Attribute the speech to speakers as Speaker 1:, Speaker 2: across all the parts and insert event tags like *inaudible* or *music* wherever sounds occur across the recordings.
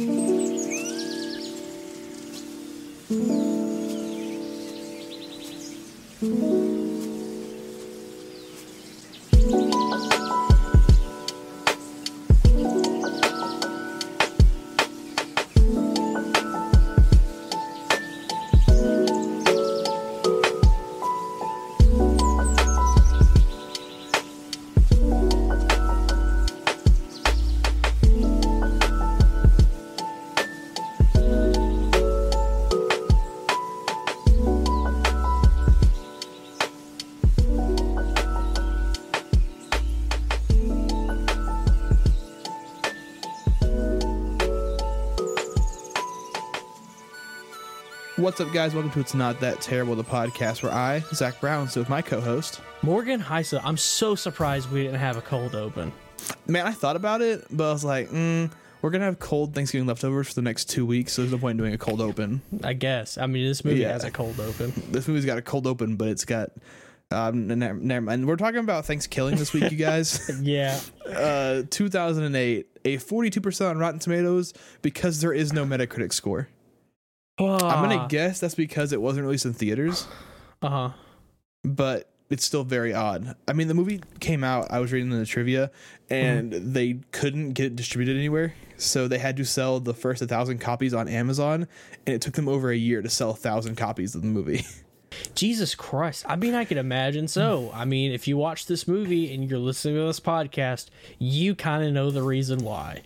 Speaker 1: thank you. What's up, guys? Welcome to It's Not That Terrible, the podcast where I, Zach Brown, so with my co-host.
Speaker 2: Morgan Heisa, I'm so surprised we didn't have a cold open.
Speaker 1: Man, I thought about it, but I was like, mm, we're gonna have cold Thanksgiving leftovers for the next two weeks, so there's no point in doing a cold open.
Speaker 2: I guess. I mean, this movie
Speaker 1: Yeah.
Speaker 2: has a cold open.
Speaker 1: This movie's got a cold open, but it's got. Um, never, never mind. We're talking about Thanksgiving this week, you guys. *laughs*
Speaker 2: Yeah.
Speaker 1: uh, 2008, a 42% on Rotten Tomatoes because there is no Metacritic score. I'm gonna guess that's because it wasn't released in theaters.
Speaker 2: Uh huh.
Speaker 1: but it's still very odd. I mean, the movie came out. I was reading the trivia, and they couldn't get it distributed anywhere, so they had to sell the first thousand copies on Amazon, and it took them over a year to sell a thousand copies of the movie. *laughs*
Speaker 2: Jesus Christ. I mean, I could imagine so. I mean, if you watch this movie and you're listening to this podcast, you kind of know the reason why.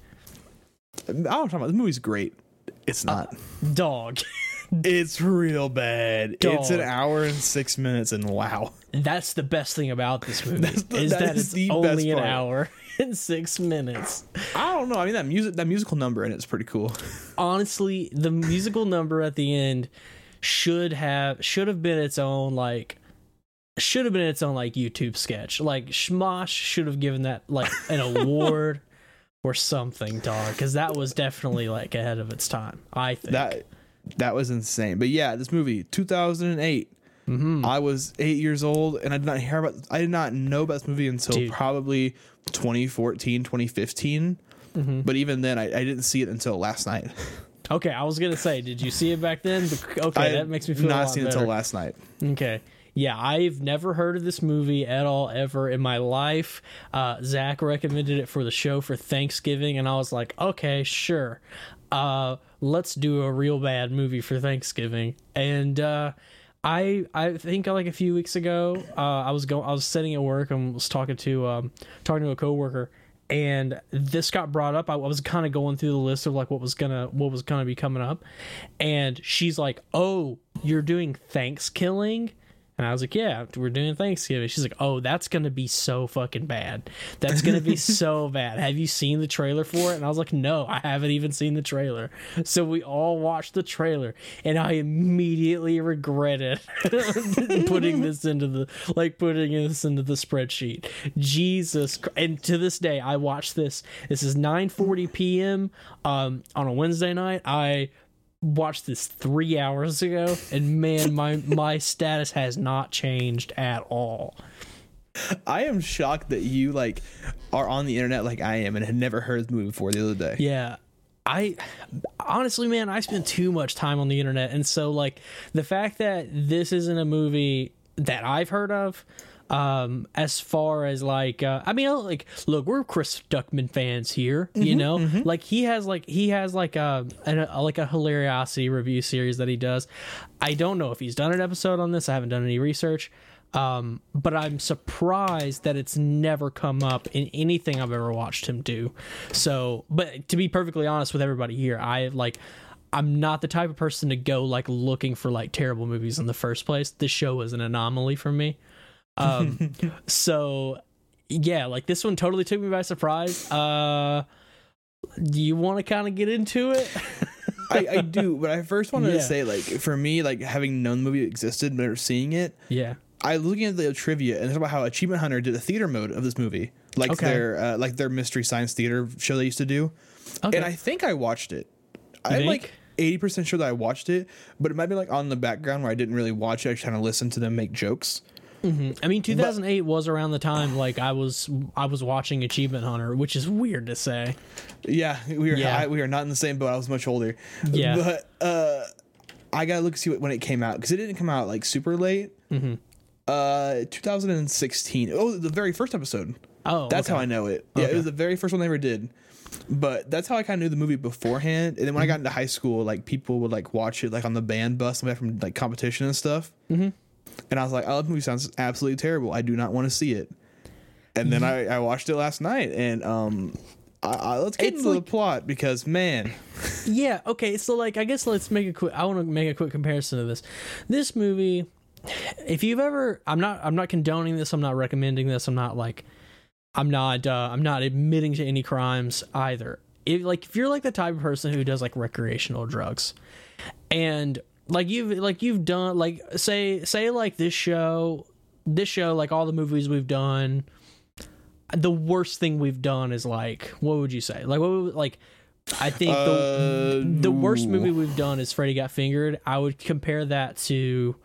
Speaker 1: I don't know. This movie's great. It's uh, not.
Speaker 2: Dog. *laughs*
Speaker 1: it's real bad. It's an hour and six minutes, and wow.
Speaker 2: That's the best thing about this *laughs* movie
Speaker 1: That's the-
Speaker 2: is
Speaker 1: that
Speaker 2: that,
Speaker 1: is
Speaker 2: it's
Speaker 1: the
Speaker 2: only an
Speaker 1: part.
Speaker 2: hour *laughs* and six minutes.
Speaker 1: I don't know. I mean, that music, that musical number in it's pretty cool.
Speaker 2: honestly, the musical number at the end should have should have been its own like should have been its own like YouTube sketch. Like Smosh should have given that like an award or something, dog, because that was definitely like ahead of its time. I think
Speaker 1: That that was insane. But yeah, this movie, 2008.
Speaker 2: Mm-hmm.
Speaker 1: I was eight years old, and I did not hear about. I did not know about this movie until
Speaker 2: Dude.
Speaker 1: probably 2014, 2015.
Speaker 2: Mm-hmm.
Speaker 1: But even then, I, I didn't see it until last night. *laughs*
Speaker 2: Okay, I was gonna say, did you see it back then? Okay,
Speaker 1: I
Speaker 2: that makes me feel
Speaker 1: not seen it
Speaker 2: better.
Speaker 1: until last night.
Speaker 2: Okay. Yeah, I've never heard of this movie at all ever in my life. Uh, Zach recommended it for the show for Thanksgiving, and I was like, okay, sure. Uh, let's do a real bad movie for Thanksgiving. And uh, I I think like a few weeks ago, uh, I was going I was sitting at work and was talking to um, talking to a coworker and this got brought up. I was kind of going through the list of like what was gonna what was gonna be coming up, and she's like, "Oh, you're doing Thanksgiving." And I was like, "Yeah, we're doing Thanksgiving." She's like, "Oh, that's gonna be so fucking bad. That's gonna be *laughs* so bad. Have you seen the trailer for it?" And I was like, "No, I haven't even seen the trailer." So we all watched the trailer, and I immediately regretted *laughs* putting this into the like putting this into the spreadsheet. Jesus, Chr- and to this day, I watched this. This is 9:40 p.m. Um, on a Wednesday night. I watched this three hours ago, and man, my my status has not changed at all.
Speaker 1: I am shocked that you like are on the internet like I am and had never heard of the movie before the other day.
Speaker 2: Yeah. I honestly, man, I spend too much time on the internet. And so, like, the fact that this isn't a movie that I've heard of, um, as far as like, uh, I mean, like, look, we're Chris Stuckmann fans here, you know, like, he has like, he has like a, an, a, like a hilariocity review series that he does. I don't know if he's done an episode on this, I haven't done any research. Um, but I'm surprised that it's never come up in anything I've ever watched him do. So, but to be perfectly honest with everybody here, I like I'm not the type of person to go like looking for like terrible movies in the first place. This show was an anomaly for me. Um, *laughs* so yeah, like this one totally took me by surprise. Uh, do you want to kind of get into it? *laughs*
Speaker 1: I, I do, but I first wanted
Speaker 2: Yeah.
Speaker 1: to say like for me, like having known the movie existed but never seeing it,
Speaker 2: yeah.
Speaker 1: I was looking at the trivia and it's about how Achievement Hunter did a theater mode of this movie, like
Speaker 2: Okay.
Speaker 1: their uh, like their mystery science theater show they used to do,
Speaker 2: Okay.
Speaker 1: and I think I watched it. I'm
Speaker 2: think?
Speaker 1: like eighty percent sure that I watched it, but it might be like on the background where I didn't really watch it. I just kind of listened to them make jokes.
Speaker 2: I mean, 2008 was around the time like I was I was watching Achievement Hunter, which is weird to say.
Speaker 1: Yeah, we were
Speaker 2: Yeah.
Speaker 1: I, we are not in the same boat. I was much older.
Speaker 2: Yeah.
Speaker 1: but uh, I gotta look see what, when it came out because it didn't come out like super late. Mm-hmm. Uh, 2016. Oh, the very first episode.
Speaker 2: Oh,
Speaker 1: That's
Speaker 2: okay.
Speaker 1: how I know it. Yeah, it was the very first one they ever did. But that's how I kind of knew the movie beforehand. And then when I got into high school, like people would like watch it like on the band bus back from like competition and stuff. Mm-hmm. And I was like, "Oh, this movie sounds absolutely terrible. I do not want to see it." And then I, I watched it last night, and um, I, I, let's get
Speaker 2: It's
Speaker 1: into
Speaker 2: like-
Speaker 1: the plot because man, *laughs*
Speaker 2: Yeah, okay, so like I guess let's make a quick I want to make a quick comparison of this. This movie if you've ever I'm not I'm not condoning this, I'm not recommending this, I'm not like I'm not uh I'm not admitting to any crimes either. If like if you're like the type of person who does like recreational drugs and like you've like you've done like say say like this show this show like all the movies we've done the worst thing we've done is like what would you say? Like what would, like i think the
Speaker 1: Uh,
Speaker 2: the worst movie we've done is freddy got fingered. I would compare that to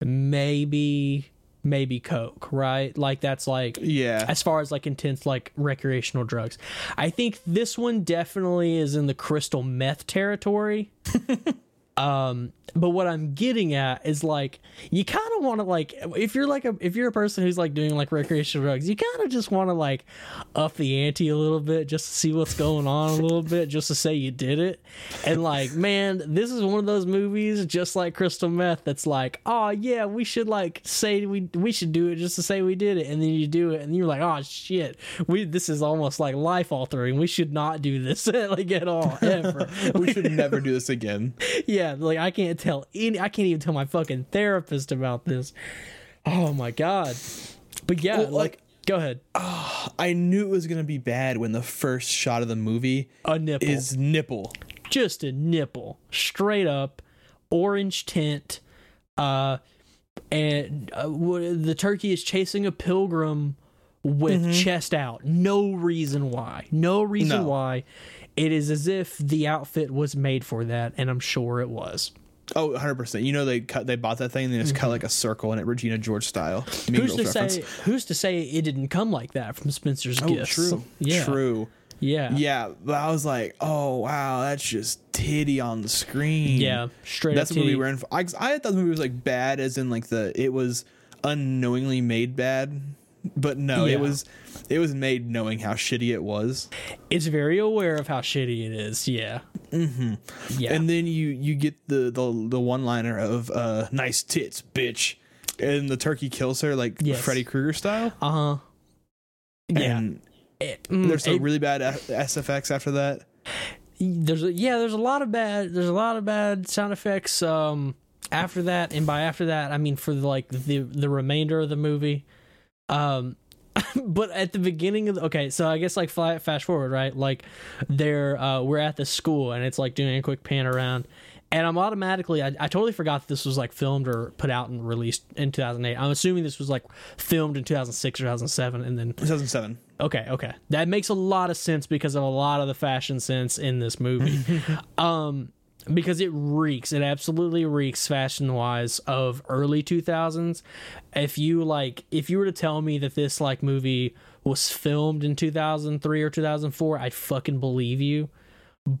Speaker 2: maybe maybe coke right? Like that's like
Speaker 1: yeah,
Speaker 2: as far as like intense like recreational drugs. I think this one definitely is in the crystal meth territory *laughs* um but what i'm getting at is like you kind of want to like if you're like a if you're a person who's like doing like recreational drugs you kind of just want to like up the ante a little bit just to see what's going on a little bit just to say you did it. And like man this is one of those movies just like crystal meth that's like oh yeah we should like say we we should do it just to say we did it. And then you do it and you're like oh shit. We this is almost like life altering we should not do this *laughs* like at all ever. *laughs*
Speaker 1: We should never do this again. *laughs*
Speaker 2: yeah, like I can't tell any I can't even tell my fucking therapist about this. Oh my god. But yeah,
Speaker 1: Well,
Speaker 2: like,
Speaker 1: like-
Speaker 2: go ahead.
Speaker 1: I knew it was gonna be bad when the first shot of the movie
Speaker 2: A nipple.
Speaker 1: is nipple.
Speaker 2: just a nipple. Straight up orange tint. Uh and uh, the turkey is chasing a pilgrim with chest out. No reason why. No reason
Speaker 1: No.
Speaker 2: why. It is as if the outfit was made for that and I'm sure it was.
Speaker 1: Oh, 100 percent. You know they cut they bought that thing and they just cut mm-hmm. like a circle in it, Regina George style. Mean
Speaker 2: Who's to
Speaker 1: reference.
Speaker 2: say? Who's to say it didn't come like that from Spencer's
Speaker 1: Oh,
Speaker 2: gifts?
Speaker 1: true.
Speaker 2: Yeah.
Speaker 1: True.
Speaker 2: Yeah.
Speaker 1: Yeah, but I was like, oh wow, that's just titty on the screen.
Speaker 2: Yeah. Straight
Speaker 1: that's
Speaker 2: up.
Speaker 1: the movie
Speaker 2: titty.
Speaker 1: we were in. For. I, I thought the movie was like bad, as in like the it was unknowingly made bad, but no,
Speaker 2: Yeah.
Speaker 1: it was it was made knowing how shitty it was.
Speaker 2: It's very aware of how shitty it is. Yeah. Mm-hmm. Yeah.
Speaker 1: And then you you get the the the one liner of uh nice tits, bitch, and the turkey kills her like
Speaker 2: Yes.
Speaker 1: Freddy Krueger style.
Speaker 2: uh huh. Yeah.
Speaker 1: And
Speaker 2: It- mm,
Speaker 1: there's some
Speaker 2: it-
Speaker 1: really bad SFX after that.
Speaker 2: there's a, yeah. There's a lot of bad. There's a lot of bad sound effects. Um. After that, and by after that, I mean for the, like the the remainder of the movie. Um. *laughs* but at the beginning of the, okay, so I guess like fly, fast forward, right? Like they're uh we're at the school and it's like doing a quick pan around and I'm automatically I, I totally forgot this was like filmed or put out and released in 2008. I'm assuming this was like filmed in 2006 or 2007 and then
Speaker 1: 2007.
Speaker 2: okay, okay. That makes a lot of sense because of a lot of the fashion sense in this movie. *laughs* um because it reeks it absolutely reeks fashion wise of early 2000s if you like if you were to tell me that this like movie was filmed in 2003 or 2004 i'd fucking believe you.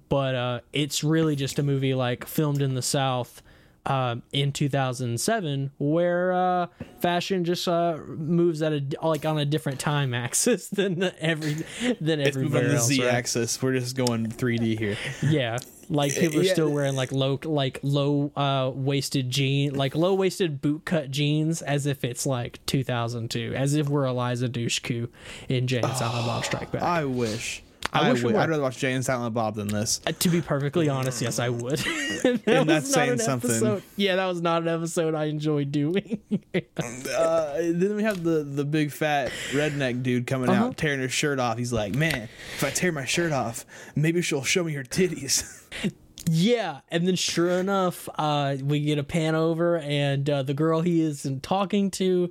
Speaker 2: But uh it's really just a movie like filmed in the south um, in 2007 where uh, fashion just uh, moves at a like on a different time axis *laughs* than the every than
Speaker 1: It's moving
Speaker 2: everywhere
Speaker 1: on the
Speaker 2: else
Speaker 1: Z
Speaker 2: right?
Speaker 1: axis. We're just going 3D here.
Speaker 2: Yeah, like people are
Speaker 1: Yeah.
Speaker 2: still wearing like low, like low uh waisted jean, like low waisted boot cut jeans, as if it's like 2002, as if we're Eliza Dushku in Jay and Silent Bob Strike Back.
Speaker 1: I wish.
Speaker 2: I
Speaker 1: I,
Speaker 2: wish it
Speaker 1: would. I'd rather watch Jay and Silent Bob than this.
Speaker 2: Uh, to be perfectly honest, yes, I would. *laughs* that
Speaker 1: And that's saying
Speaker 2: an
Speaker 1: something.
Speaker 2: episode- Yeah, that was not an episode I enjoyed doing. *laughs*
Speaker 1: Uh, then we have the the big fat redneck dude coming
Speaker 2: Uh-huh.
Speaker 1: out tearing his shirt off. He's like, "Man, if I tear my shirt off, maybe she'll show me her titties." *laughs*
Speaker 2: Yeah, and then sure enough, uh, we get a pan over, and uh, the girl he is talking to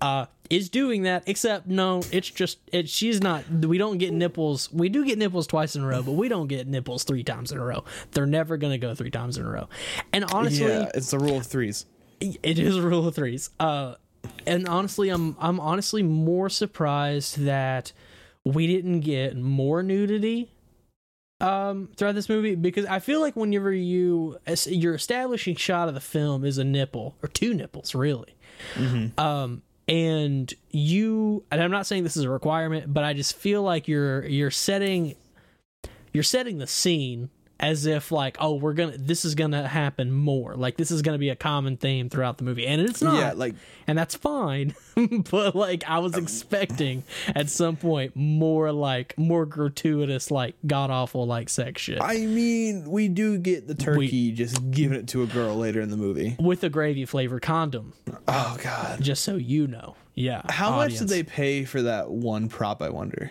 Speaker 2: uh, is doing that. Except no, it's just it. She's not. We don't get nipples. We do get nipples twice in a row, but we don't get nipples three times in a row. They're never gonna go three times in a row. And honestly,
Speaker 1: yeah, it's the rule of threes.
Speaker 2: it is a rule of threes. Uh, and honestly, I'm I'm honestly more surprised that we didn't get more nudity um throughout this movie because I feel like whenever you your establishing shot of the film is a nipple or two nipples really. Um and you and I'm not saying this is a requirement, but I just feel like you're you're setting you're setting the scene as if like oh we're gonna this is gonna happen more. Like this is gonna be a common theme throughout the movie. And it's not.
Speaker 1: Yeah, like
Speaker 2: and that's fine. *laughs* But like i was um, expecting at some point more like more gratuitous like god awful like sex shit.
Speaker 1: I mean, we do get the turkey just giving it to a girl later in the movie.
Speaker 2: with a gravy flavored condom.
Speaker 1: Oh god.
Speaker 2: just so you know. Yeah
Speaker 1: How much did they pay for that one prop, I wonder?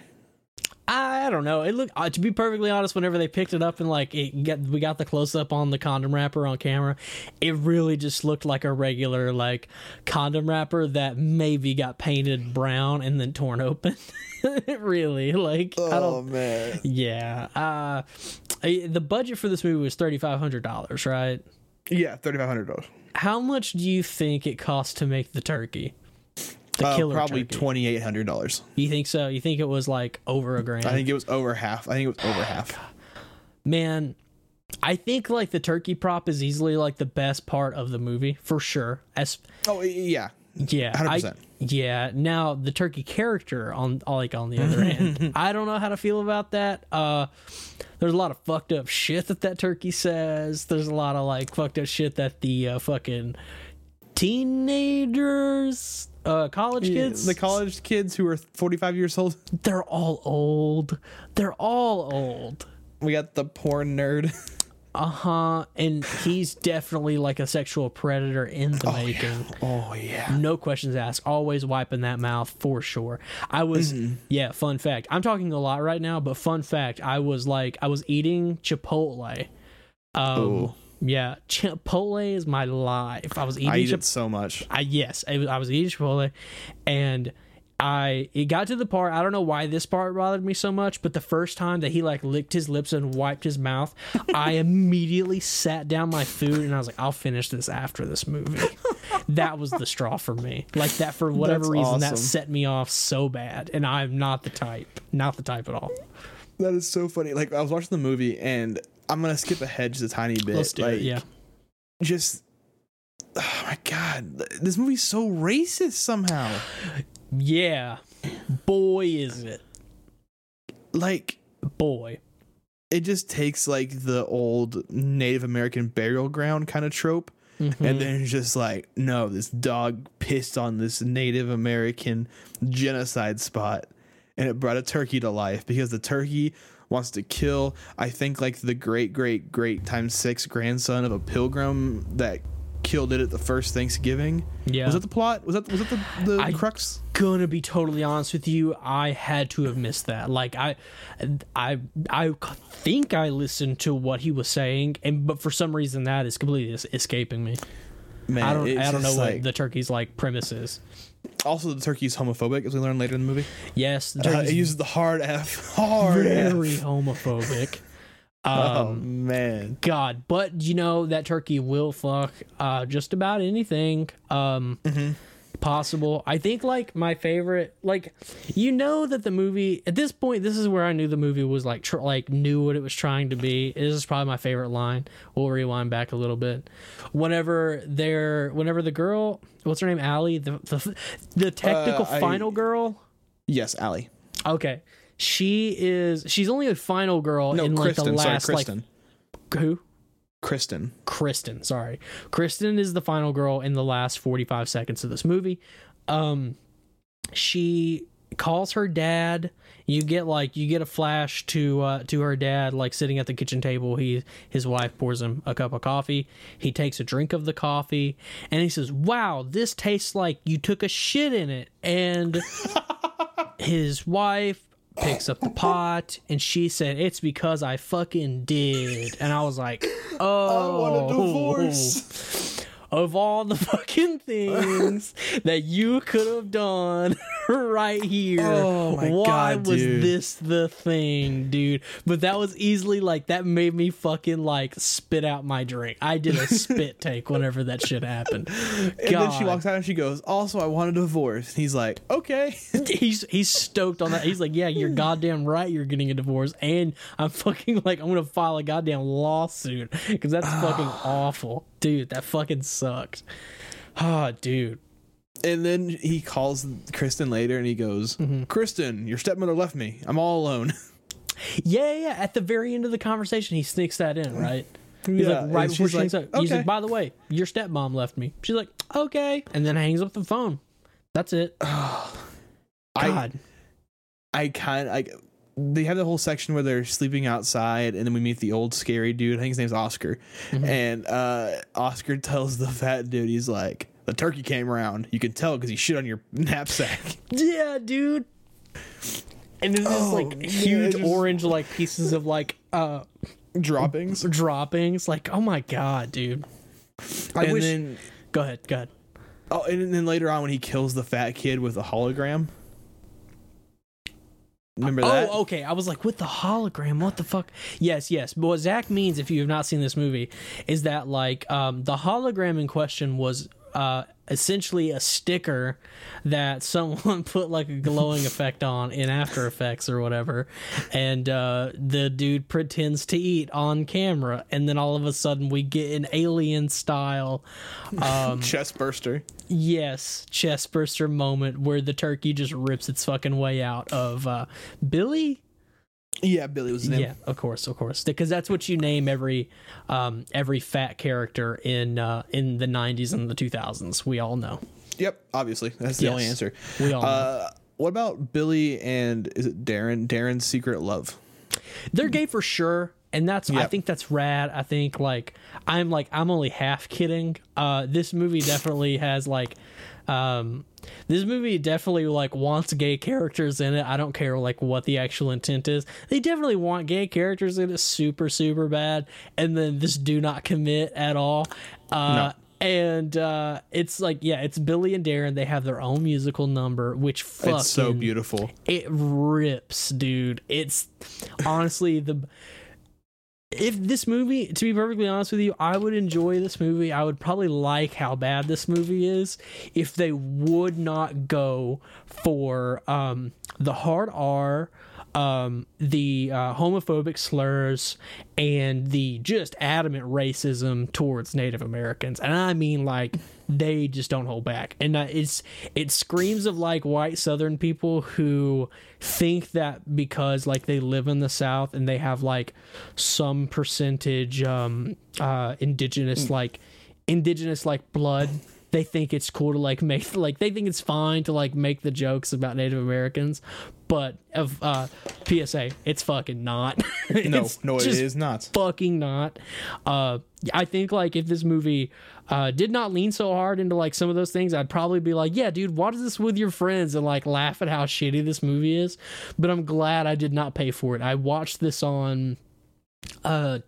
Speaker 2: I don't know. It looked uh, to be perfectly honest. Whenever they picked it up and like it get, we got the close up on the condom wrapper on camera, it really just looked like a regular like condom wrapper that maybe got painted brown and then torn open. *laughs* really, like I
Speaker 1: Oh
Speaker 2: don't.
Speaker 1: man.
Speaker 2: Yeah. Uh, I- the budget for this movie was thirty five hundred dollars, right?
Speaker 1: Yeah, thirty five hundred dollars.
Speaker 2: How much do you think it cost to make the turkey? The
Speaker 1: Uh,
Speaker 2: killer
Speaker 1: probably twenty eight hundred dollars.
Speaker 2: You think so? You think it was like over a grand?
Speaker 1: I think it was over half. I think it was over half.
Speaker 2: man i think like the turkey prop is easily like the best part of the movie for sure as
Speaker 1: Oh yeah,
Speaker 2: yeah
Speaker 1: 100%.
Speaker 2: yeah now the turkey character on like on the other hand *laughs* i don't know how to feel about that uh there's a lot of fucked up shit that that turkey says there's a lot of like fucked up shit that the uh, fucking teenagers uh college kids
Speaker 1: the college kids who are forty five years old. *laughs*
Speaker 2: they're all old they're all old
Speaker 1: We got the porn nerd.
Speaker 2: Uh-huh. And he's definitely like a sexual predator in the making.
Speaker 1: Oh yeah.
Speaker 2: No questions asked. Always wiping that mouth for sure. I was yeah, fun fact. I'm talking a lot right now, but fun fact, I was like I was eating Chipotle. Um
Speaker 1: Ooh.
Speaker 2: Yeah, Chipotle is my life. I was eating
Speaker 1: I eat
Speaker 2: Chip-
Speaker 1: it so much.
Speaker 2: I yes, I was, I was eating Chipotle, and I it got to the part. I don't know why this part bothered me so much, but the first time that he like licked his lips and wiped his mouth, *laughs* I immediately sat down my food and I was like, I'll finish this after this movie. that was the straw for me. Like that for whatever
Speaker 1: That's
Speaker 2: reason that set me off so bad, and I'm not the type, not the type at all.
Speaker 1: That is so funny. Like I was watching the movie and I'm gonna skip ahead just a tiny bit.
Speaker 2: Let's do
Speaker 1: like,
Speaker 2: it. Yeah.
Speaker 1: Just oh my god, this movie's so racist somehow.
Speaker 2: Yeah. Boy, is it.
Speaker 1: Like
Speaker 2: Boy.
Speaker 1: it just takes like the old Native American burial ground kind of trope.
Speaker 2: Mm-hmm.
Speaker 1: And then it's just like, no, this dog pissed on this Native American genocide spot and it brought a turkey to life because the turkey wants to kill, I think, like the great, great, great times six grandson of a pilgrim that killed it at the first Thanksgiving.
Speaker 2: Yeah.
Speaker 1: Was that the plot? Was that was that the, the
Speaker 2: I-
Speaker 1: crux?
Speaker 2: gonna be totally honest with you i had to have missed that like i i i think i listened to what he was saying and but for some reason that is completely escaping me
Speaker 1: Man,
Speaker 2: i don't i don't know
Speaker 1: just
Speaker 2: what the turkey's like premise is
Speaker 1: also the turkey is homophobic, as we learn later in the movie.
Speaker 2: yes the
Speaker 1: Uh, it uses the hard F. *laughs* Hard
Speaker 2: very
Speaker 1: F.
Speaker 2: homophobic *laughs*
Speaker 1: Oh
Speaker 2: um
Speaker 1: man.
Speaker 2: god but you know that turkey will fuck uh just about anything um
Speaker 1: Mm-hmm.
Speaker 2: Possible. I think like my favorite like you know that the movie at this point this is where i knew the movie was like tr- like knew what it was trying to be. This is probably my favorite line. We'll rewind back a little bit. Whenever they're whenever the girl what's her name? Allie the the, the technical
Speaker 1: Uh, I-
Speaker 2: final girl?
Speaker 1: Yes, Allie.
Speaker 2: okay. She is she's only a final girl
Speaker 1: No,
Speaker 2: in like
Speaker 1: Kristen.
Speaker 2: the
Speaker 1: Sorry,
Speaker 2: last
Speaker 1: Kristen.
Speaker 2: like who
Speaker 1: Kristen.
Speaker 2: Kristen, sorry. Kristen is the final girl in the last 45 seconds of this movie. Um she calls her dad. You get like you get a flash to uh to her dad like sitting at the kitchen table. He his wife pours him a cup of coffee. He takes a drink of the coffee and he says, "Wow, this tastes like you took a shit in it." And *laughs* his wife picks up the pot and she said it's because I fucking did. And I was like oh of all the *laughs* fucking things that you could have done *laughs* right here.
Speaker 1: Oh my
Speaker 2: Why
Speaker 1: God,
Speaker 2: was
Speaker 1: dude.
Speaker 2: this the thing, dude? But that was easily like that made me fucking like spit out my drink. I did a *laughs* spit take whenever that shit happened.
Speaker 1: And then she walks out and she goes, "Also, I want a divorce." He's like, "Okay."
Speaker 2: he's he's stoked on that. He's like, "Yeah, you're goddamn right. You're getting a divorce, and I'm fucking like I'm gonna file a goddamn lawsuit because that's fucking *sighs* awful, dude. That fucking sucks. Ah, dude.
Speaker 1: And then he calls Kristen later and he goes,
Speaker 2: Mm-hmm.
Speaker 1: "Kristen, your stepmother left me. I'm all alone." *laughs*
Speaker 2: Yeah, yeah. At the very end of the conversation, he sneaks that in, right? He's
Speaker 1: Yeah,
Speaker 2: like, right before
Speaker 1: she's
Speaker 2: she hangs
Speaker 1: like,
Speaker 2: up. He's like, by the way, your stepmom left me. She's like, okay, and then hangs up the phone. That's it. *sighs*
Speaker 1: I
Speaker 2: God.
Speaker 1: I kind of I they have the whole section where they're sleeping outside and then we meet the old scary dude. I think his name's Oscar.
Speaker 2: Mm-hmm.
Speaker 1: And uh Oscar tells the fat dude he's like, "The turkey came around. You can tell cuz he shit on your knapsack." *laughs*
Speaker 2: yeah, dude. And it's just
Speaker 1: Oh,
Speaker 2: like huge
Speaker 1: just-
Speaker 2: orange like pieces of like uh
Speaker 1: Droppings.
Speaker 2: droppings. Like, oh my god, dude. I
Speaker 1: and
Speaker 2: wish.
Speaker 1: then
Speaker 2: go ahead, go ahead.
Speaker 1: oh, and then later on when he kills the fat kid with a hologram. Remember that?
Speaker 2: Oh, okay. I was like, with the hologram, what the fuck? Yes, yes. But what Zach means, if you have not seen this movie, is that like um, the hologram in question was uh, essentially a sticker that someone *laughs* put like a glowing effect on in After Effects or whatever, and uh, the dude pretends to eat on camera, and then all of a sudden we get an alien style. Um, *laughs*
Speaker 1: Chest burster.
Speaker 2: Yes, chest burster moment where the turkey just rips its fucking way out of uh, Billy.
Speaker 1: Yeah, Billy was his name.
Speaker 2: Yeah, of course, of course, because that's what you name every um, every fat character in uh, in the '90s and the 2000s. We all know.
Speaker 1: Yep, obviously. That's the only
Speaker 2: Yes.
Speaker 1: answer.
Speaker 2: We all know.
Speaker 1: Uh, what about Billy and is it Darren? Darren's secret love.
Speaker 2: They're gay for sure, and that's I think that's rad. I think like I'm like I'm only half kidding. Uh, this movie definitely has like. Um, this movie definitely like wants gay characters in it. I don't care like what the actual intent is. They definitely want gay characters in it super super bad, and then just do not commit at all. Uh, And uh, it's like yeah, it's Billy and Darren. They have their own musical number, which fucking
Speaker 1: It's so beautiful.
Speaker 2: it rips, dude. It's honestly the if this movie, to be perfectly honest with you, I would enjoy this movie. I would probably like how bad this movie is if they would not go for um, the hard R, um, the uh, homophobic slurs, and the just adamant racism towards Native Americans. And I mean, like, they just don't hold back. And uh, it's it screams of like white Southern people who think that because like they live in the South and they have like some percentage um, uh, indigenous like indigenous like blood they think it's cool to like make *laughs* like they think it's fine to like make the jokes about Native Americans, but of uh, PSA, it's fucking not. *laughs*
Speaker 1: No, no, it is not.
Speaker 2: fucking not. Uh, I think like if this movie uh, did not lean so hard into like some of those things, I'd probably be like, yeah, dude, watch this with your friends and like laugh at how shitty this movie is. But I'm glad I did not pay for it. I watched this on. Uh,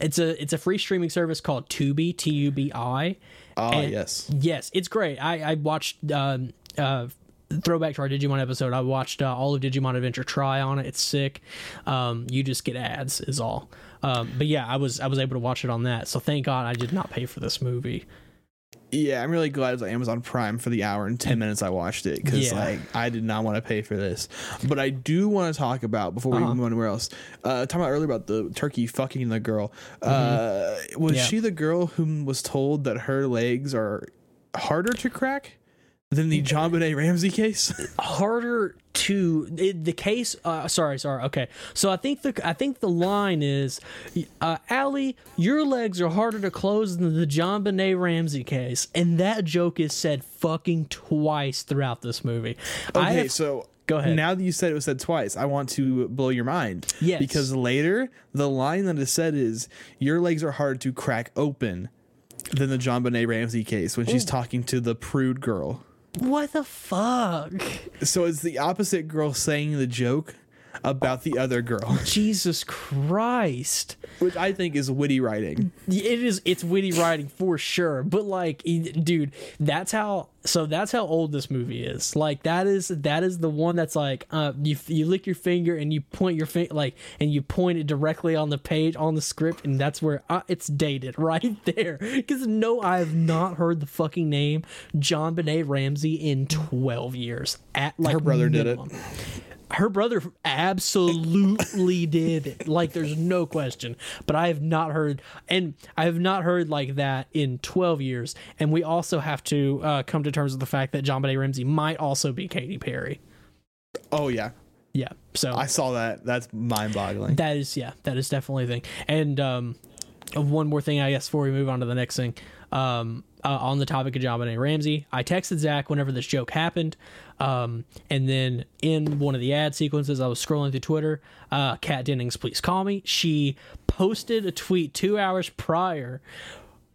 Speaker 2: it's a it's a free streaming service called Tubi T U B I.
Speaker 1: Ah,
Speaker 2: And-
Speaker 1: yes.
Speaker 2: Yes, it's great. I I watched um uh throwback to our Digimon episode. I watched uh, all of Digimon Adventure tri on it. It's sick. Um, you just get ads is all. Um, but yeah, I was I was able to watch it on that. So thank God I did not pay for this movie.
Speaker 1: Yeah, I'm really glad it was on Amazon Prime for the hour and 10 minutes I watched it because,
Speaker 2: Yeah.
Speaker 1: like, I did not want to pay for this. But I do want to talk about, before we
Speaker 2: Uh-huh.
Speaker 1: move anywhere else, uh, talking about earlier about the turkey fucking the girl. Uh, was
Speaker 2: Mm-hmm. Yeah.
Speaker 1: she the girl whom was told that her legs are harder to crack than the JonBenét Ramsey case? *laughs*
Speaker 2: harder to the case uh, sorry sorry okay so i think the i think the line is uh Allie, your legs are harder to close than the jonbenét ramsey case and that joke is said fucking twice throughout this movie
Speaker 1: Okay,
Speaker 2: have-
Speaker 1: so
Speaker 2: Go ahead.
Speaker 1: Now that you said it was said twice, I want to blow your mind.
Speaker 2: Yes.
Speaker 1: Because later, the line that is said is, Your legs are hard to crack open than the JonBenét Ramsey case when she's talking to the prude girl.
Speaker 2: What the fuck?
Speaker 1: So it's the opposite girl saying the joke, about the other girl, *laughs*
Speaker 2: Jesus Christ.
Speaker 1: which I think is witty writing.
Speaker 2: It is it's witty writing for sure, but like dude, that's how so that's how old this movie is. Like that is that is the one that's like uh you you lick your finger and you point your finger like and you point it directly on the page on the script and that's where uh, it's dated *laughs* right there. Cuz no I have not heard the fucking name JonBenét Ramsey in 12 years. At like
Speaker 1: Her brother did it.
Speaker 2: Her brother absolutely did it. Like there's no question. But I have not heard and I have not heard like that in 12 years. And we also have to uh, come to terms with the fact that JonBenét Ramsey might also be Katy Perry.
Speaker 1: Oh yeah,
Speaker 2: Yeah. So
Speaker 1: I saw that. That's mind boggling.
Speaker 2: that is yeah, that is definitely a thing. And um one more thing I guess before we move on to the next thing. Um uh, on the topic of JonBenét Ramsey, I texted Zach whenever this joke happened, um, and then in one of the ad sequences, I was scrolling through Twitter. Uh, Kat Dennings, please call me. She posted a tweet two hours prior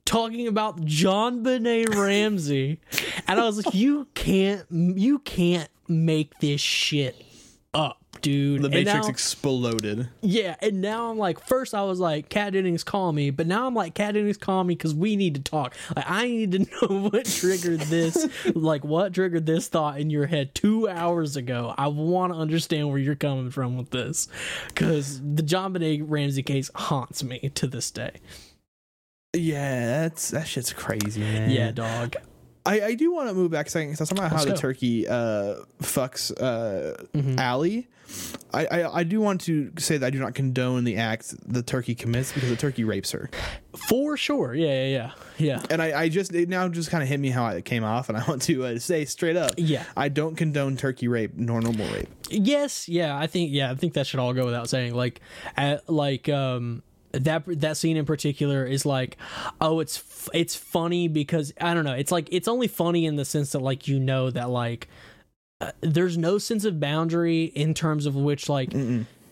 Speaker 2: talking about JonBenét Ramsey, and I was like, "You can't, you can't make this shit up." Dude,
Speaker 1: The
Speaker 2: And
Speaker 1: Matrix
Speaker 2: now-
Speaker 1: exploded.
Speaker 2: yeah, and now I'm like, first I was like, Kat Dennings, call me, but now I'm like, Kat Dennings, call me because we need to talk. Like, I need to *laughs* know what triggered this, *laughs* like, what triggered this thought in your head two hours ago. I want to understand where you're coming from with this because the JonBenét Ramsey case haunts me to this day.
Speaker 1: Yeah, that's that shit's crazy, man.
Speaker 2: Yeah, dog.
Speaker 1: I, I do want to move back a second because I was talking about how
Speaker 2: Let's
Speaker 1: the
Speaker 2: go.
Speaker 1: turkey uh, fucks uh,
Speaker 2: Mhm.
Speaker 1: Allie. I, I I do want to say that I do not condone the act the turkey commits because the turkey rapes her,
Speaker 2: For sure. Yeah, yeah, yeah. Yeah.
Speaker 1: and I, I just it now just kind of hit me how it came off, and I *laughs* want to uh, say straight up,
Speaker 2: Yeah.
Speaker 1: I don't condone turkey rape nor normal rape.
Speaker 2: Yes, yeah, I think yeah, I think that should all go without saying. Like, at, like um that that scene in particular is like, oh, it's f- it's funny because I don't know, it's like it's only funny in the sense that like you know that like uh, there's no sense of boundary in terms of which like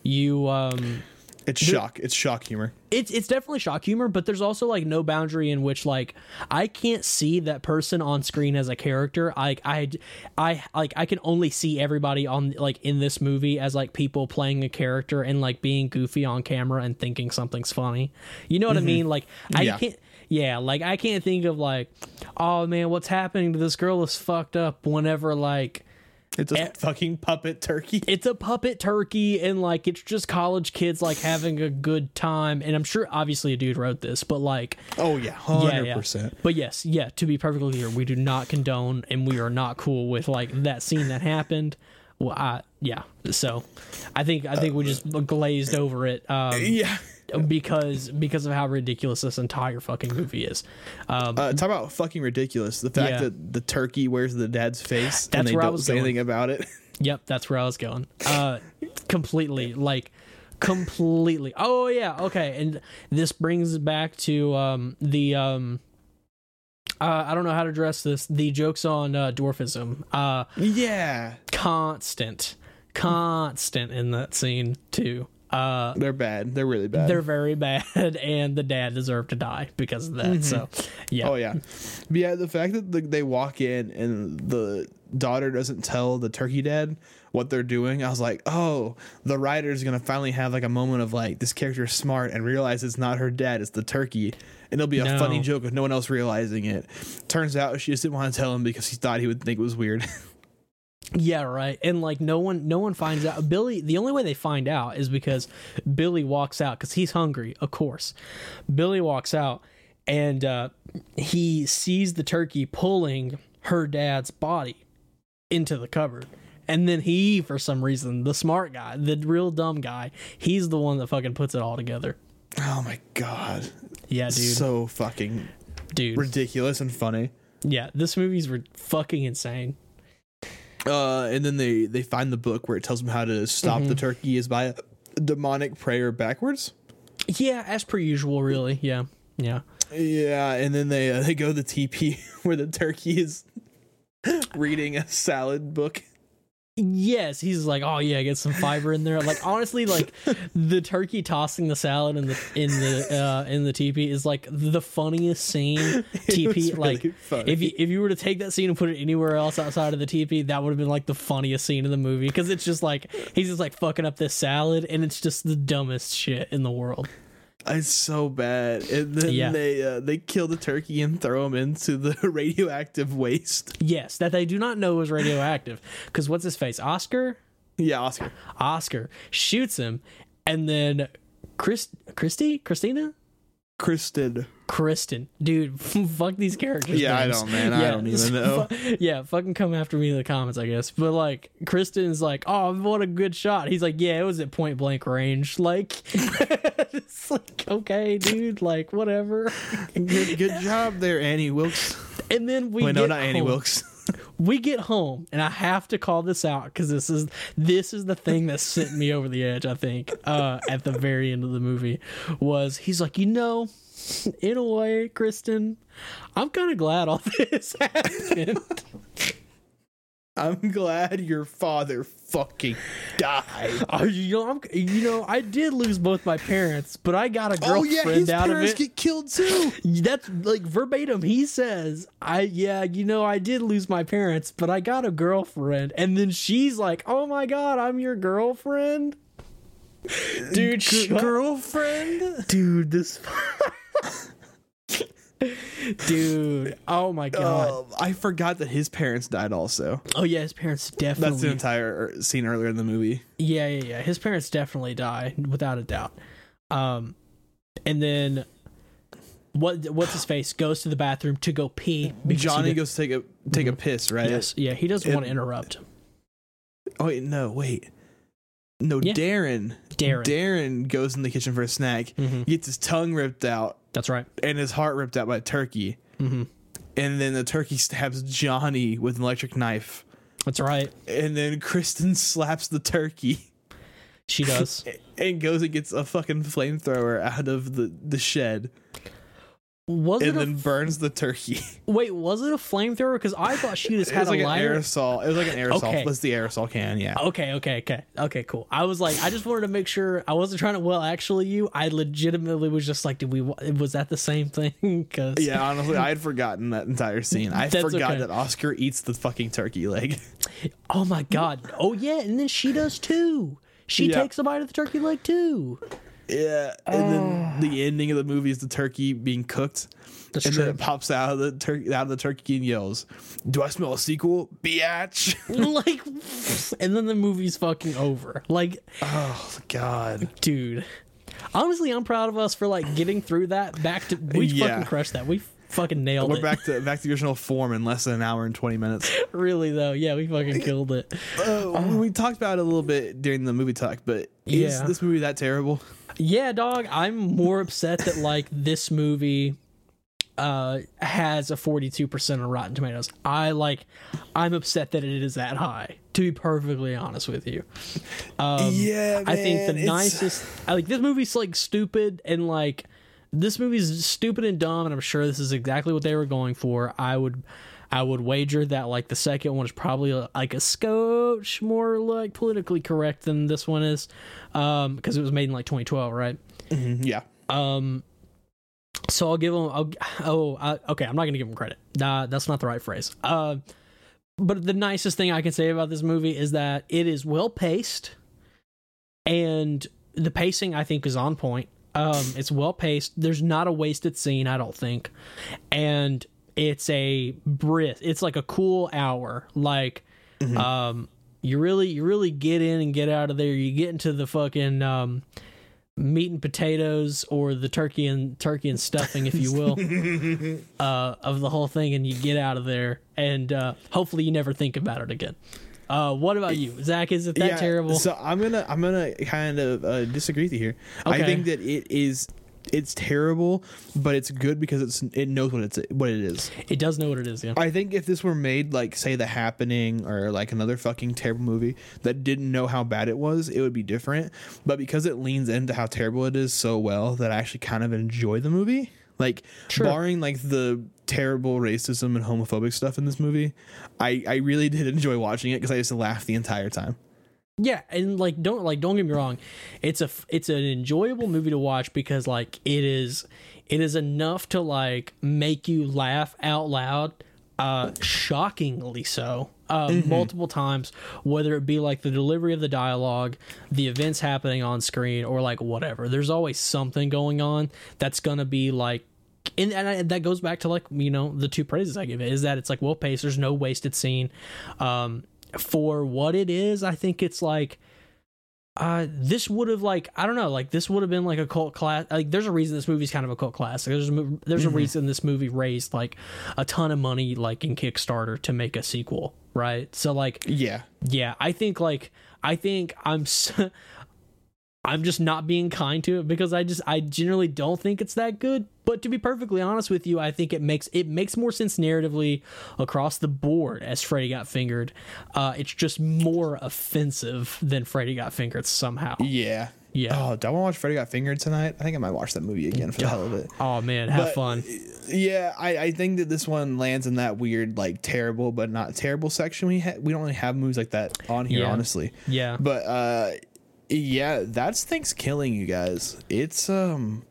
Speaker 2: you um
Speaker 1: It's shock. It's shock humor.
Speaker 2: it's it's definitely shock humor, but there's also like no boundary in which like I can't see that person on screen as a character. Like I, I like I can only see everybody on like in this movie as like people playing a character and like being goofy on camera and thinking something's funny. You know what I mm-hmm. mean? Like I
Speaker 1: Yeah.
Speaker 2: can't. Yeah, like I can't think of like, oh man, what's happening to this girl is fucked up. Whenever like
Speaker 1: It's a fucking puppet turkey. *laughs*
Speaker 2: it's a puppet turkey and like it's just college kids like having a good time and i'm sure obviously a dude wrote this but like
Speaker 1: Oh yeah,
Speaker 2: yeah,
Speaker 1: hundred
Speaker 2: yeah.
Speaker 1: percent.
Speaker 2: but yes yeah to be perfectly clear we do not condone and we are not cool with like that scene that happened well i yeah so i think i think we just glazed over it um
Speaker 1: Yeah.
Speaker 2: Because because of how ridiculous this entire fucking movie is um
Speaker 1: Uh, talk about fucking ridiculous. The fact
Speaker 2: Yeah.
Speaker 1: that the turkey wears the dad's face
Speaker 2: That's
Speaker 1: and they
Speaker 2: where I
Speaker 1: don't
Speaker 2: was
Speaker 1: say
Speaker 2: going.
Speaker 1: anything about it.
Speaker 2: Yep, that's where I was going. *laughs* Uh completely like completely. Oh yeah, okay. And this brings back to um the um uh, I don't know how to address this. The jokes on uh, dwarfism. Uh
Speaker 1: yeah,
Speaker 2: constant. Constant in that scene too. Uh
Speaker 1: they're bad. They're really bad.
Speaker 2: they're very bad *laughs* and the dad deserved to die because of that. So yeah.
Speaker 1: Oh yeah, But yeah. The fact that the, they walk in and the daughter doesn't tell the turkey dad what they're doing, I was like, oh, the writer's gonna finally have like a moment of like this character is smart and realize it's not her dad, it's the turkey, and it'll be a
Speaker 2: No.
Speaker 1: funny joke with no one else realizing it. Turns out she just didn't want to tell him because he thought he would think it was weird. *laughs*
Speaker 2: Yeah, right. And like no one no one finds out. Billy the only way they find out is because Billy walks out cuz he's hungry, of course. Billy walks out and uh he sees the turkey pulling her dad's body into the cupboard. And then he for some reason, the smart guy, the real dumb guy, he's the one that fucking puts it all together.
Speaker 1: oh my god,
Speaker 2: Yeah, dude.
Speaker 1: so fucking
Speaker 2: dude.
Speaker 1: ridiculous and funny.
Speaker 2: yeah, this movie's re- fucking insane.
Speaker 1: Uh, and then they they find the book where it tells them how to stop
Speaker 2: Mm-hmm.
Speaker 1: the turkey is by a demonic prayer backwards.
Speaker 2: Yeah, as per usual, really. Yeah. Yeah.
Speaker 1: Yeah, and then they uh, they go to the teepee *laughs* where the turkey is *laughs* reading a salad book.
Speaker 2: Yes, he's like, oh yeah, get some fiber in there. Like honestly, like *laughs* the turkey tossing the salad in the in the uh, in the teepee is like the funniest scene. *laughs* Teepee,
Speaker 1: was
Speaker 2: like
Speaker 1: funny.
Speaker 2: if you if you were to take that scene and put it anywhere else outside of the teepee, that would have been like the funniest scene in the movie because it's just like he's just like fucking up this salad and it's just the dumbest shit in the world.
Speaker 1: It's so bad. And then
Speaker 2: Yeah.
Speaker 1: they uh, they kill the turkey and throw him into the *laughs* radioactive waste.
Speaker 2: Yes, that they do not know is radioactive because what's his face, Oscar.
Speaker 1: Yeah, Oscar.
Speaker 2: Oscar shoots him, and then Chris, Christy, Christina,
Speaker 1: Kristen.
Speaker 2: Kristen, dude, *laughs* fuck these characters.
Speaker 1: Yeah, I don't, man. I don't even know. *laughs*
Speaker 2: fu- yeah, fucking come after me in the comments, I guess. But like, Kristen's like, oh, what a good shot. He's like, yeah, it was at point blank range. *laughs* Like, it's like, okay, dude, like, whatever.
Speaker 1: Good, good job there, Annie Wilkes.
Speaker 2: And then we
Speaker 1: Wait,
Speaker 2: get
Speaker 1: no, not Annie. Wilkes.
Speaker 2: We get home and i have to call this out because this is this is the thing that sent me over the edge i think uh at the very end of the movie was he's like you know in a way kristen i'm kind of glad all *laughs* this happened
Speaker 1: I'm glad your father fucking died. *laughs*
Speaker 2: Oh, you know, I'm, you know, I did lose both my parents, but I got a girlfriend
Speaker 1: Oh yeah, his
Speaker 2: out of
Speaker 1: parents
Speaker 2: it.
Speaker 1: get killed too. *laughs*
Speaker 2: That's like verbatim. He says, "I yeah, you know, I did lose my parents, but I got a girlfriend." And then she's like, "Oh my god, I'm your girlfriend." *laughs* Dude,
Speaker 1: G- girlfriend.
Speaker 2: dude, this Dude, oh my god.
Speaker 1: Um, I forgot that his parents died also.
Speaker 2: oh yeah, his parents definitely.
Speaker 1: That's the entire er, scene earlier in the movie.
Speaker 2: Yeah, yeah, yeah. His parents definitely die without a doubt. Um, and then what? What's his face goes to the bathroom to go pee.
Speaker 1: Johnny goes to take a take a piss, right?
Speaker 2: Yes, yeah. He doesn't
Speaker 1: It-
Speaker 2: want to interrupt.
Speaker 1: Oh wait, no, wait. No,
Speaker 2: Yeah.
Speaker 1: Darren.
Speaker 2: Darren.
Speaker 1: Darren goes in the kitchen for a snack.
Speaker 2: Mhm.
Speaker 1: He gets his tongue ripped out
Speaker 2: That's right.
Speaker 1: and his heart ripped out by a turkey.
Speaker 2: hmm
Speaker 1: And then the turkey stabs Johnny with an electric knife.
Speaker 2: That's right.
Speaker 1: And then Kristen slaps the turkey
Speaker 2: She does. *laughs*
Speaker 1: and goes and gets a fucking flamethrower out of the, the shed
Speaker 2: Was it
Speaker 1: and
Speaker 2: a,
Speaker 1: then burns the turkey. *laughs*
Speaker 2: wait? Was it a flamethrower? Because I thought she just
Speaker 1: It
Speaker 2: had
Speaker 1: was
Speaker 2: a
Speaker 1: like an
Speaker 2: lighter.
Speaker 1: aerosol. It was like an aerosol.
Speaker 2: Okay.
Speaker 1: That's the aerosol can, yeah.
Speaker 2: Okay, okay, okay, okay, cool. I was like, I just wanted to make sure I wasn't trying to. Well, actually, you, I legitimately was just like, did we? Was that the same thing? *laughs* Because
Speaker 1: Yeah, honestly, I had forgotten that entire scene. I *laughs* forgot
Speaker 2: okay.
Speaker 1: that Oscar eats the fucking turkey leg.
Speaker 2: Oh my god. Oh yeah, and then she does too. She
Speaker 1: Yeah.
Speaker 2: takes a bite of the turkey leg too.
Speaker 1: Yeah, and then the ending of the movie is the turkey being cooked,
Speaker 2: That's
Speaker 1: and
Speaker 2: true.
Speaker 1: then it pops out of the turkey out of the turkey and yells, "Do I smell a sequel, biatch?" *laughs*
Speaker 2: like, and then the movie's fucking over. Like,
Speaker 1: oh God,
Speaker 2: dude. Honestly, I'm proud of us for like getting through that. Back to we
Speaker 1: Yeah.
Speaker 2: fucking crushed that. We fucking nailed it.
Speaker 1: we're back to *laughs* back to the original form in less than an hour and twenty minutes.
Speaker 2: really though, yeah, we fucking *laughs* killed it.
Speaker 1: Uh, we talked about it a little bit during the movie talk, but is
Speaker 2: Yeah.
Speaker 1: this movie that terrible?
Speaker 2: Yeah, dog. I'm more upset that like *laughs* this movie uh has a 42% on Rotten Tomatoes. I like I'm upset that it is that high. To be perfectly honest with you. Um
Speaker 1: yeah,
Speaker 2: I think the nicest I like this movie's like stupid and like this movie's stupid and dumb and I'm sure this is exactly what they were going for. I would I would wager that like the second one is probably like a scotch more like politically correct than this one is um because it was made in like 2012, right?
Speaker 1: Mhm, yeah.
Speaker 2: Um, so I'll give them. I'll, oh, I, okay. I'm not gonna give them credit. Nah, that's not the right phrase. Uh, but the nicest thing I can say about this movie is that it is well paced, and the pacing I think is on point. Um, it's well paced. There's not a wasted scene, I don't think, and it's a brisk. It's like a cool hour. Like, um, you really, you really get in and get out of there. You get into the fucking um meat and potatoes or the turkey and turkey and stuffing if you will *laughs* uh of the whole thing and you get out of there and uh hopefully you never think about it again uh what about you zach is it that
Speaker 1: Yeah,
Speaker 2: terrible
Speaker 1: So I'm gonna I'm gonna kind of uh, disagree with you here. I think that it is it's terrible, but it's good because it's it knows what it's what it is.
Speaker 2: it does know what it is yeah
Speaker 1: I think if this were made like say The Happening or like another fucking terrible movie that didn't know how bad it was, it would be different. But because it leans into how terrible it is so well that I actually kind of enjoy the movie. Like
Speaker 2: Sure.
Speaker 1: barring like the terrible racism and homophobic stuff in this movie, I I really did enjoy watching it because I just laughed the entire time.
Speaker 2: Yeah, and like don't like don't get me wrong, it's a it's an enjoyable movie to watch because like it is it is enough to like make you laugh out loud, uh shockingly so. Uh, multiple times whether it be like the delivery of the dialogue the events happening on screen or like whatever there's always something going on that's gonna be like and, and I, that goes back to like you know the two praises I give it is that it's like well paced. There's no wasted scene. Um, for what it is, I think it's like uh this would have like I don't know like this would have been like a cult class like there's a reason this movie's kind of a cult classic there's a, there's a reason this movie raised like a ton of money like in Kickstarter to make a sequel right? So like
Speaker 1: Yeah,
Speaker 2: yeah i think like i think i'm *laughs* I'm just not being kind to it because i just i generally don't think it's that good. But to be perfectly honest with you i think it makes it makes more sense narratively across the board as freddy got fingered. Uh it's just more offensive than freddy got fingered somehow.
Speaker 1: Yeah,
Speaker 2: Yeah.
Speaker 1: Oh, do I want to watch Freddy Got Fingered tonight? I think I might watch that movie again for the hell of it. *laughs*
Speaker 2: oh man have
Speaker 1: But-
Speaker 2: fun
Speaker 1: Yeah, I, I think that this one lands in that weird, like terrible but not terrible section. We ha- we don't really have movies like that on here,
Speaker 2: Yeah.
Speaker 1: honestly.
Speaker 2: yeah
Speaker 1: But uh, yeah, that's ThanksKilling you guys. It's um,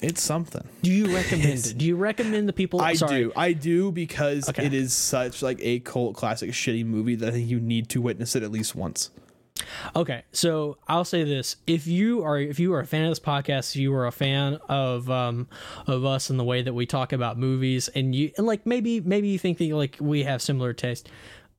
Speaker 1: it's something.
Speaker 2: do you recommend *laughs* it do you recommend the people
Speaker 1: I
Speaker 2: sorry
Speaker 1: do, I do because
Speaker 2: Okay.
Speaker 1: it is such like a cult classic shitty movie that I think you need to witness it at least once.
Speaker 2: Okay, so I'll say this: if you are if you are a fan of this podcast, you are a fan of um of us and the way that we talk about movies, and you and like maybe maybe you think that like we have similar taste,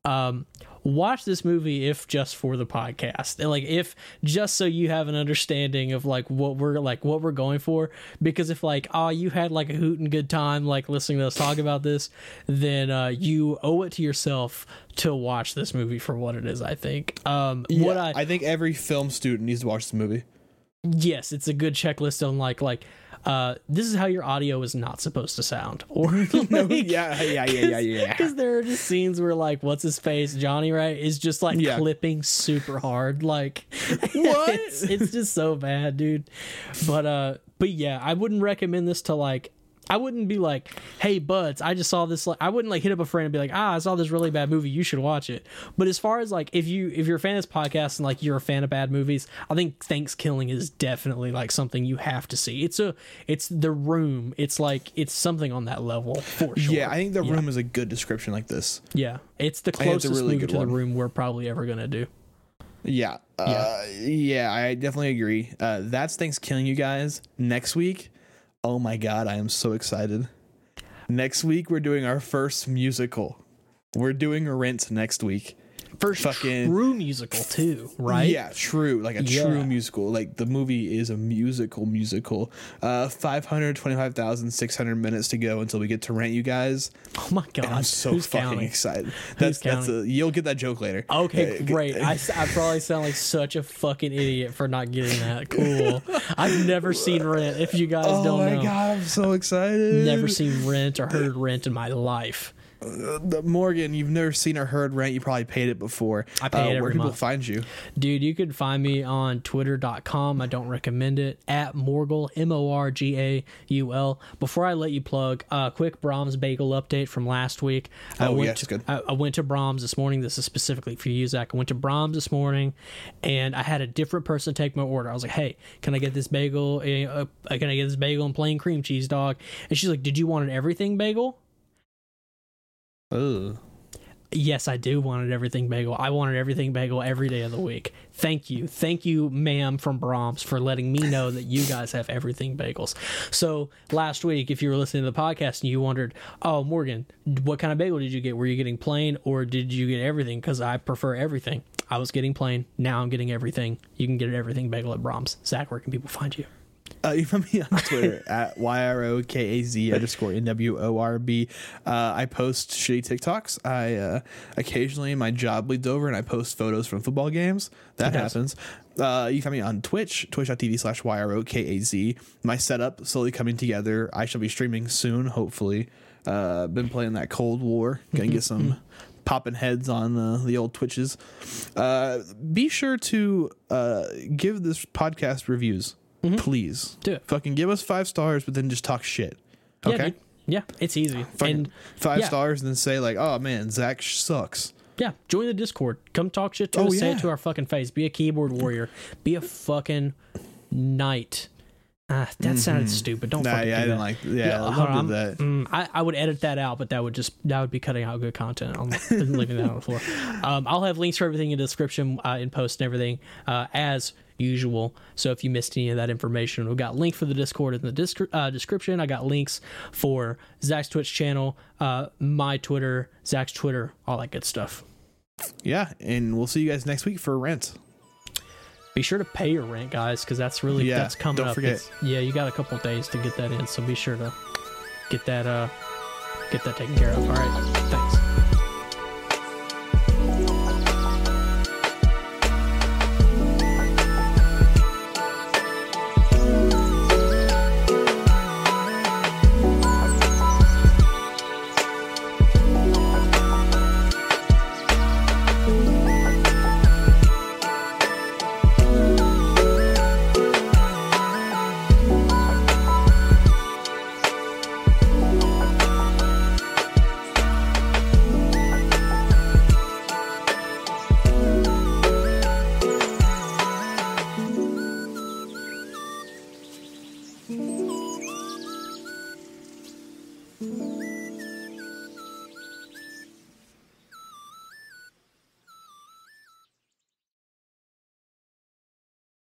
Speaker 2: um, watch this movie if just for the podcast, like if just so you have an understanding of like what we're like what we're going for. Because if like oh you had like a hoot and good time like listening to us talk about this, then uh, you owe it to yourself to watch this movie for what it is. I think. Um, what I
Speaker 1: I think every film student needs to watch this movie.
Speaker 2: yes it's a good checklist on like like uh this is how your audio is not supposed to sound or *laughs*
Speaker 1: No, *laughs* yeah, yeah, yeah, yeah, yeah.
Speaker 2: because there are just scenes where like what's his face johnny right is just like
Speaker 1: Yeah.
Speaker 2: clipping super hard like *laughs*
Speaker 1: What?
Speaker 2: it's, it's just so bad dude but uh but yeah i wouldn't recommend this to like I wouldn't be like, "Hey, buds, I just saw this." Like, I wouldn't like hit up a friend and be like, "Ah, I saw this really bad movie. You should watch it." But as far as like, if you if you're a fan of this podcast and like you're a fan of bad movies, I think ThanksKilling is definitely like something you have to see. It's a it's The Room. It's like it's something on that level for sure.
Speaker 1: Yeah, I think the room is a good description like this.
Speaker 2: yeah, it's the
Speaker 1: think it's
Speaker 2: closest
Speaker 1: really
Speaker 2: movie to
Speaker 1: one.
Speaker 2: The Room we're probably ever gonna do.
Speaker 1: Yeah. Uh, yeah, I definitely agree. Uh, that's ThanksKilling you guys. Next week, oh my god, I am so excited. Next week we're doing our first musical. We're doing a Rent next week.
Speaker 2: First
Speaker 1: Fucking-
Speaker 2: true musical too, right?
Speaker 1: Yeah, true. Like a
Speaker 2: Yeah.
Speaker 1: true musical. Like the movie is a musical musical. Uh 525,600 minutes to go until we get to rent you guys.
Speaker 2: Oh my god,
Speaker 1: And I'm so
Speaker 2: who's
Speaker 1: fucking
Speaker 2: counting?
Speaker 1: excited. That's that's a, you'll get that joke later.
Speaker 2: Okay,
Speaker 1: Uh,
Speaker 2: great. *laughs* I probably sound like such a fucking idiot for not getting that. Cool. I've never seen Rent. If you guys
Speaker 1: Oh
Speaker 2: don't know, oh my
Speaker 1: god, I'm so excited.
Speaker 2: never seen Rent or heard Rent in my life.
Speaker 1: The Morgan, you've never seen or heard rent. You probably paid it before.
Speaker 2: I pay it
Speaker 1: uh,
Speaker 2: every
Speaker 1: Where people
Speaker 2: month.
Speaker 1: find you?
Speaker 2: Dude, you can find me on twitter.com. I don't recommend it. At Morgul, M O R G A U L. Before I let you plug, a uh, quick Braum's bagel update from last week. I
Speaker 1: Oh,
Speaker 2: went
Speaker 1: yes,
Speaker 2: to,
Speaker 1: good.
Speaker 2: I, I went to Braum's this morning. This is specifically for you, Zach. I went to Braum's this morning and I had a different person take my order. I was like, hey, can I get this bagel? eh, Uh, can I get this bagel and plain cream cheese, dog? And she's like, did you want an everything bagel?
Speaker 1: Ugh.
Speaker 2: Yes, I do wanted everything bagel. I wanted everything bagel every day of the week. Thank you. Thank you, ma'am from Braum's, for letting me know that you guys have everything bagels. So last week, if you were listening to the podcast and you wondered, oh, Morgan, what kind of bagel did you get? Were you getting plain or did you get everything? Because I prefer everything. I was getting plain. Now I'm getting everything. You can get an everything bagel at Braum's. Zach, where can people find you?
Speaker 1: Uh, you find me on Twitter *laughs* at Y-R-O-K-A-Z underscore N-W-O-R-B. Uh, I post shitty TikToks. I uh, occasionally my job bleeds over and I post photos from football games. That happens. Uh, you find me on Twitch, twitch.tv slash Y-R-O-K-A-Z. My setup slowly coming together. I shall be streaming soon, hopefully. Uh, been playing that Cold War. Gonna get some popping heads on uh, the old Twitches. Uh, be sure to uh, give this podcast reviews please
Speaker 2: Do it.
Speaker 1: Fucking give us five stars, but then just talk shit.
Speaker 2: Yeah,
Speaker 1: Okay,
Speaker 2: dude. yeah, it's easy.
Speaker 1: Fucking
Speaker 2: And
Speaker 1: five
Speaker 2: yeah.
Speaker 1: stars, and then say like, "Oh man, Zach sucks."
Speaker 2: yeah, join the Discord. Come talk shit to
Speaker 1: Oh,
Speaker 2: us. Say it to our fucking face. Be a keyboard warrior. Be a fucking knight. Ah, that sounded stupid. Don't
Speaker 1: Mm-hmm. Nah,
Speaker 2: fucking
Speaker 1: yeah,
Speaker 2: do
Speaker 1: I didn't
Speaker 2: that.
Speaker 1: like. Yeah, don't
Speaker 2: on, I'm-
Speaker 1: that.
Speaker 2: mm, I, I would edit that out, but that would just that would be cutting out good content. I'm *laughs* leaving that on the floor. Um, I'll have links for everything in the description, uh, in post and everything, uh, as usual. So if you missed any of that information, we've got link for the Discord in the disc- uh, description. I got links for Zach's Twitch channel, uh, my Twitter, Zach's Twitter, all that good stuff.
Speaker 1: Yeah, and we'll see you guys next week for rent.
Speaker 2: Be sure to pay your rent, guys, because that's really
Speaker 1: Yeah,
Speaker 2: that's coming
Speaker 1: don't
Speaker 2: up.
Speaker 1: forget.
Speaker 2: It's- yeah, you got a couple days to get that in, so be sure to get that uh get that taken care of. All right, thanks.